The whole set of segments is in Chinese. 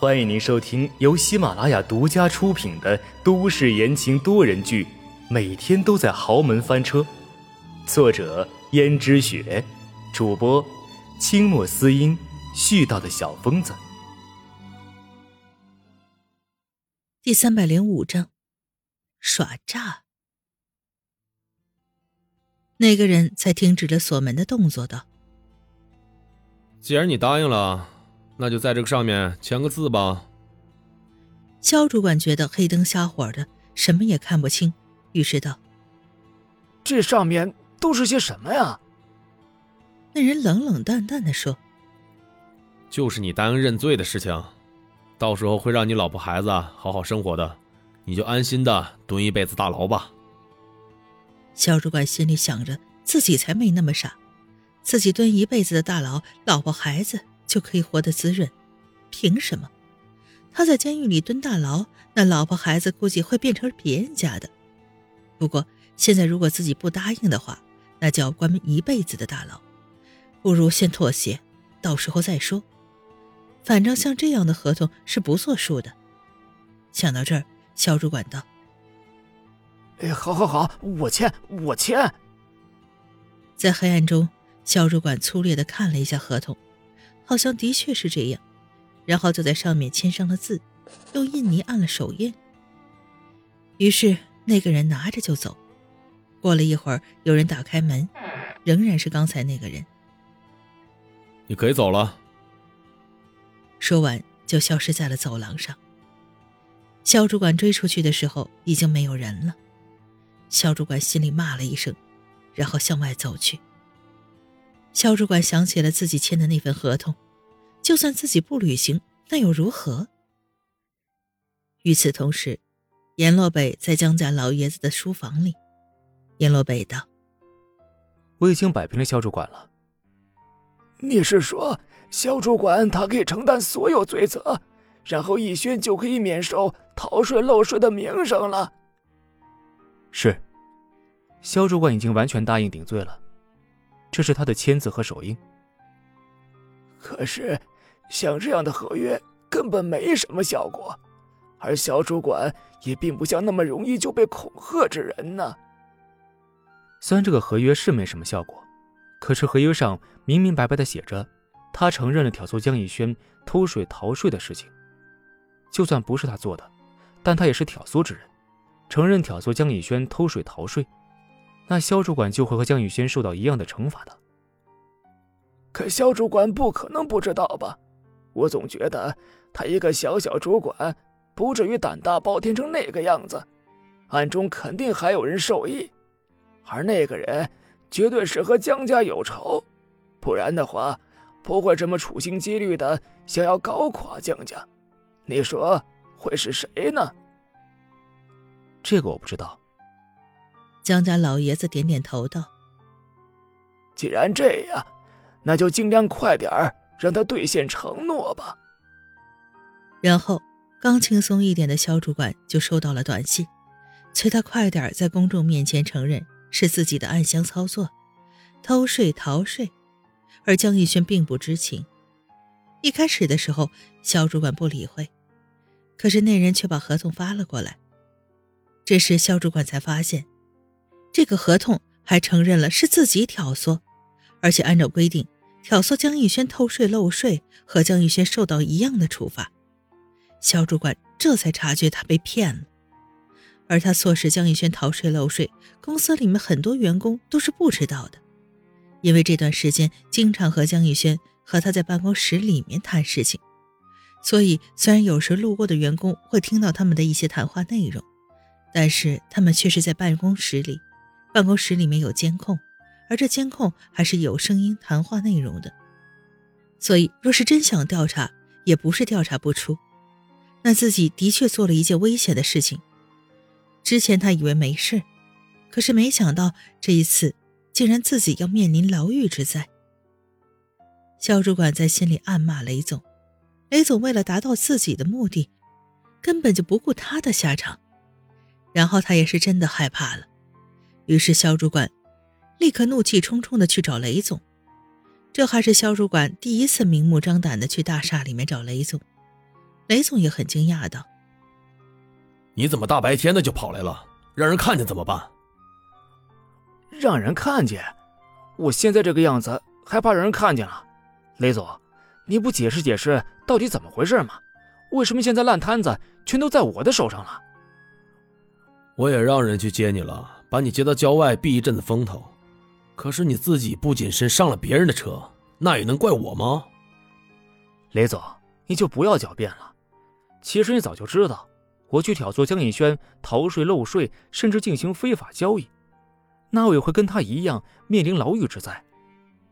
欢迎您收听由喜马拉雅独家出品的都市言情多人剧《每天都在豪门翻车》，作者：胭脂雪，主播：清墨思音，絮叨的小疯子。第三百零五章，耍诈。那个人才停止了锁门的动作，道：“既然你答应了，那就在这个上面签个字吧。”肖主管觉得黑灯瞎火的，什么也看不清，于是道：“这上面都是些什么呀？”那人冷冷淡淡的说：“就是你答应认罪的事情，到时候会让你老婆孩子好好生活的，你就安心的蹲一辈子大牢吧。”肖主管心里想着，自己才没那么傻，自己蹲一辈子的大牢，老婆孩子就可以活得滋润，凭什么？他在监狱里蹲大牢，那老婆孩子估计会变成别人家的。不过现在如果自己不答应的话，那就要关门一辈子的大牢，不如先妥协，到时候再说。反正像这样的合同是不作数的。想到这儿，肖主管道。哎，好，好，好，我签，我签。在黑暗中，肖主管粗略的看了一下合同，好像的确是这样，然后就在上面签上了字，用印泥按了手印。于是那个人拿着就走。过了一会儿，有人打开门，仍然是刚才那个人。你可以走了。说完，就消失在了走廊上。肖主管追出去的时候，已经没有人了。肖主管心里骂了一声，然后向外走去。肖主管想起了自己签的那份合同，就算自己不履行，那又如何？与此同时，阎洛北在江家老爷子的书房里。阎洛北道：“我已经摆平了肖主管了。你是说，肖主管他可以承担所有罪责，然后逸轩就可以免受逃税漏税的名声了？”是，肖主管已经完全答应顶罪了，这是他的签字和手印。可是，像这样的合约根本没什么效果，而小主管也并不像那么容易就被恐吓之人呢。虽然这个合约是没什么效果，可是合约上明明白白的写着，他承认了挑唆江逸轩偷税逃税的事情。就算不是他做的，但他也是挑唆之人。承认挑唆江以轩偷税逃税，那肖主管就会和江雨轩受到一样的惩罚的。可肖主管不可能不知道吧？我总觉得他一个小小主管，不至于胆大包天成那个样子，暗中肯定还有人受益，而那个人绝对是和江家有仇，不然的话不会这么处心积虑的想要搞垮江家。你说会是谁呢？这个我不知道。江家老爷子点点头道：“既然这样，那就尽量快点儿让他兑现承诺吧。”然后，刚轻松一点的肖主管就收到了短信，催他快点在公众面前承认是自己的暗箱操作，偷税逃税，而江逸轩并不知情。一开始的时候，肖主管不理会，可是那人却把合同发了过来。这时，肖主管才发现，这个合同还承认了是自己挑唆，而且按照规定，挑唆江逸轩偷税漏税和江逸轩受到一样的处罚。肖主管这才察觉他被骗了，而他唆使江逸轩逃税漏税，公司里面很多员工都是不知道的，因为这段时间经常和江逸轩和他在办公室里面谈事情，所以虽然有时路过的员工会听到他们的一些谈话内容。但是他们却是在办公室里，办公室里面有监控，而这监控还是有声音谈话内容的，所以若是真想调查，也不是调查不出。那自己的确做了一件危险的事情。之前他以为没事，可是没想到这一次竟然自己要面临牢狱之灾。肖主管在心里暗骂雷总，雷总为了达到自己的目的，根本就不顾他的下场。然后他也是真的害怕了，于是肖主管立刻怒气冲冲的去找雷总。这还是肖主管第一次明目张胆的去大厦里面找雷总，雷总也很惊讶道：“你怎么大白天的就跑来了？让人看见怎么办？”让人看见？我现在这个样子还怕让人看见了？雷总，你不解释解释到底怎么回事吗？为什么现在烂摊子全都在我的手上了？我也让人去接你了，把你接到郊外避一阵子风头。可是你自己不谨慎上了别人的车，那也能怪我吗？雷总，你就不要狡辩了。其实你早就知道，我去挑唆江逸轩逃税漏税，甚至进行非法交易，那我也会跟他一样面临牢狱之灾。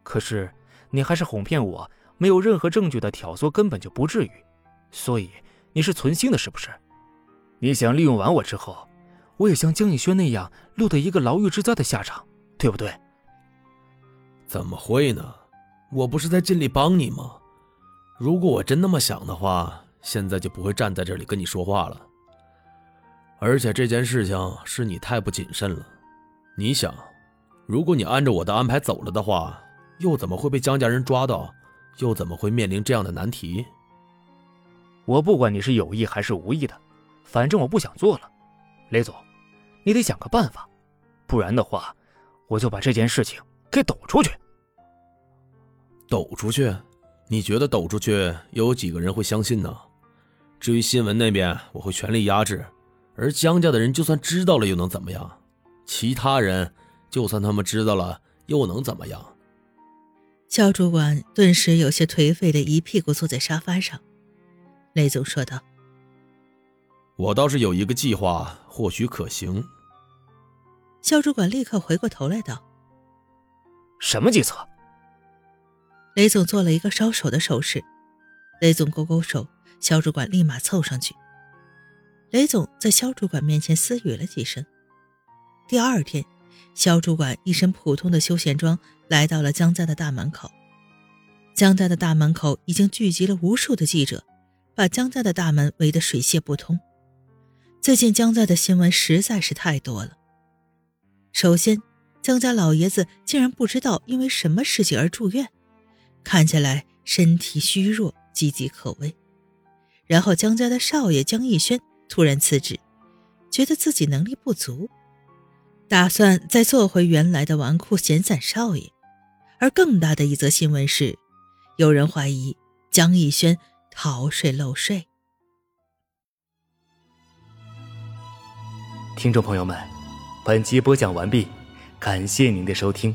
可是你还是哄骗我，没有任何证据的挑唆根本就不至于。所以你是存心的，是不是？你想利用完我之后，我也像江逸轩那样落得一个牢狱之灾的下场，对不对？怎么会呢？我不是在尽力帮你吗？如果我真那么想的话，现在就不会站在这里跟你说话了。而且这件事情是你太不谨慎了。你想，如果你按照我的安排走了的话，又怎么会被江家人抓到？又怎么会面临这样的难题？我不管你是有意还是无意的，反正我不想做了。雷总，你得想个办法，不然的话，我就把这件事情。给抖出去！抖出去？你觉得抖出去又有几个人会相信呢？至于新闻那边，我会全力压制。而江家的人就算知道了又能怎么样？其他人就算他们知道了又能怎么样？肖主管顿时有些颓废的一屁股坐在沙发上。雷总说道：“我倒是有一个计划，或许可行。”肖主管立刻回过头来道。什么计策？雷总做了一个烧手的手势，雷总勾勾手，肖主管立马凑上去。雷总在肖主管面前私语了几声。第二天，肖主管一身普通的休闲装来到了江家的大门口。江家的大门口已经聚集了无数的记者，把江家的大门围得水泄不通。最近江家的新闻实在是太多了。首先。江家老爷子竟然不知道因为什么事情而住院，看起来身体虚弱，岌岌可危。然后江家的少爷江逸轩突然辞职，觉得自己能力不足，打算再做回原来的纨绔闲散少爷。而更大的一则新闻是，有人怀疑江逸轩逃税漏税。听众朋友们，本集播讲完毕。感谢您的收听。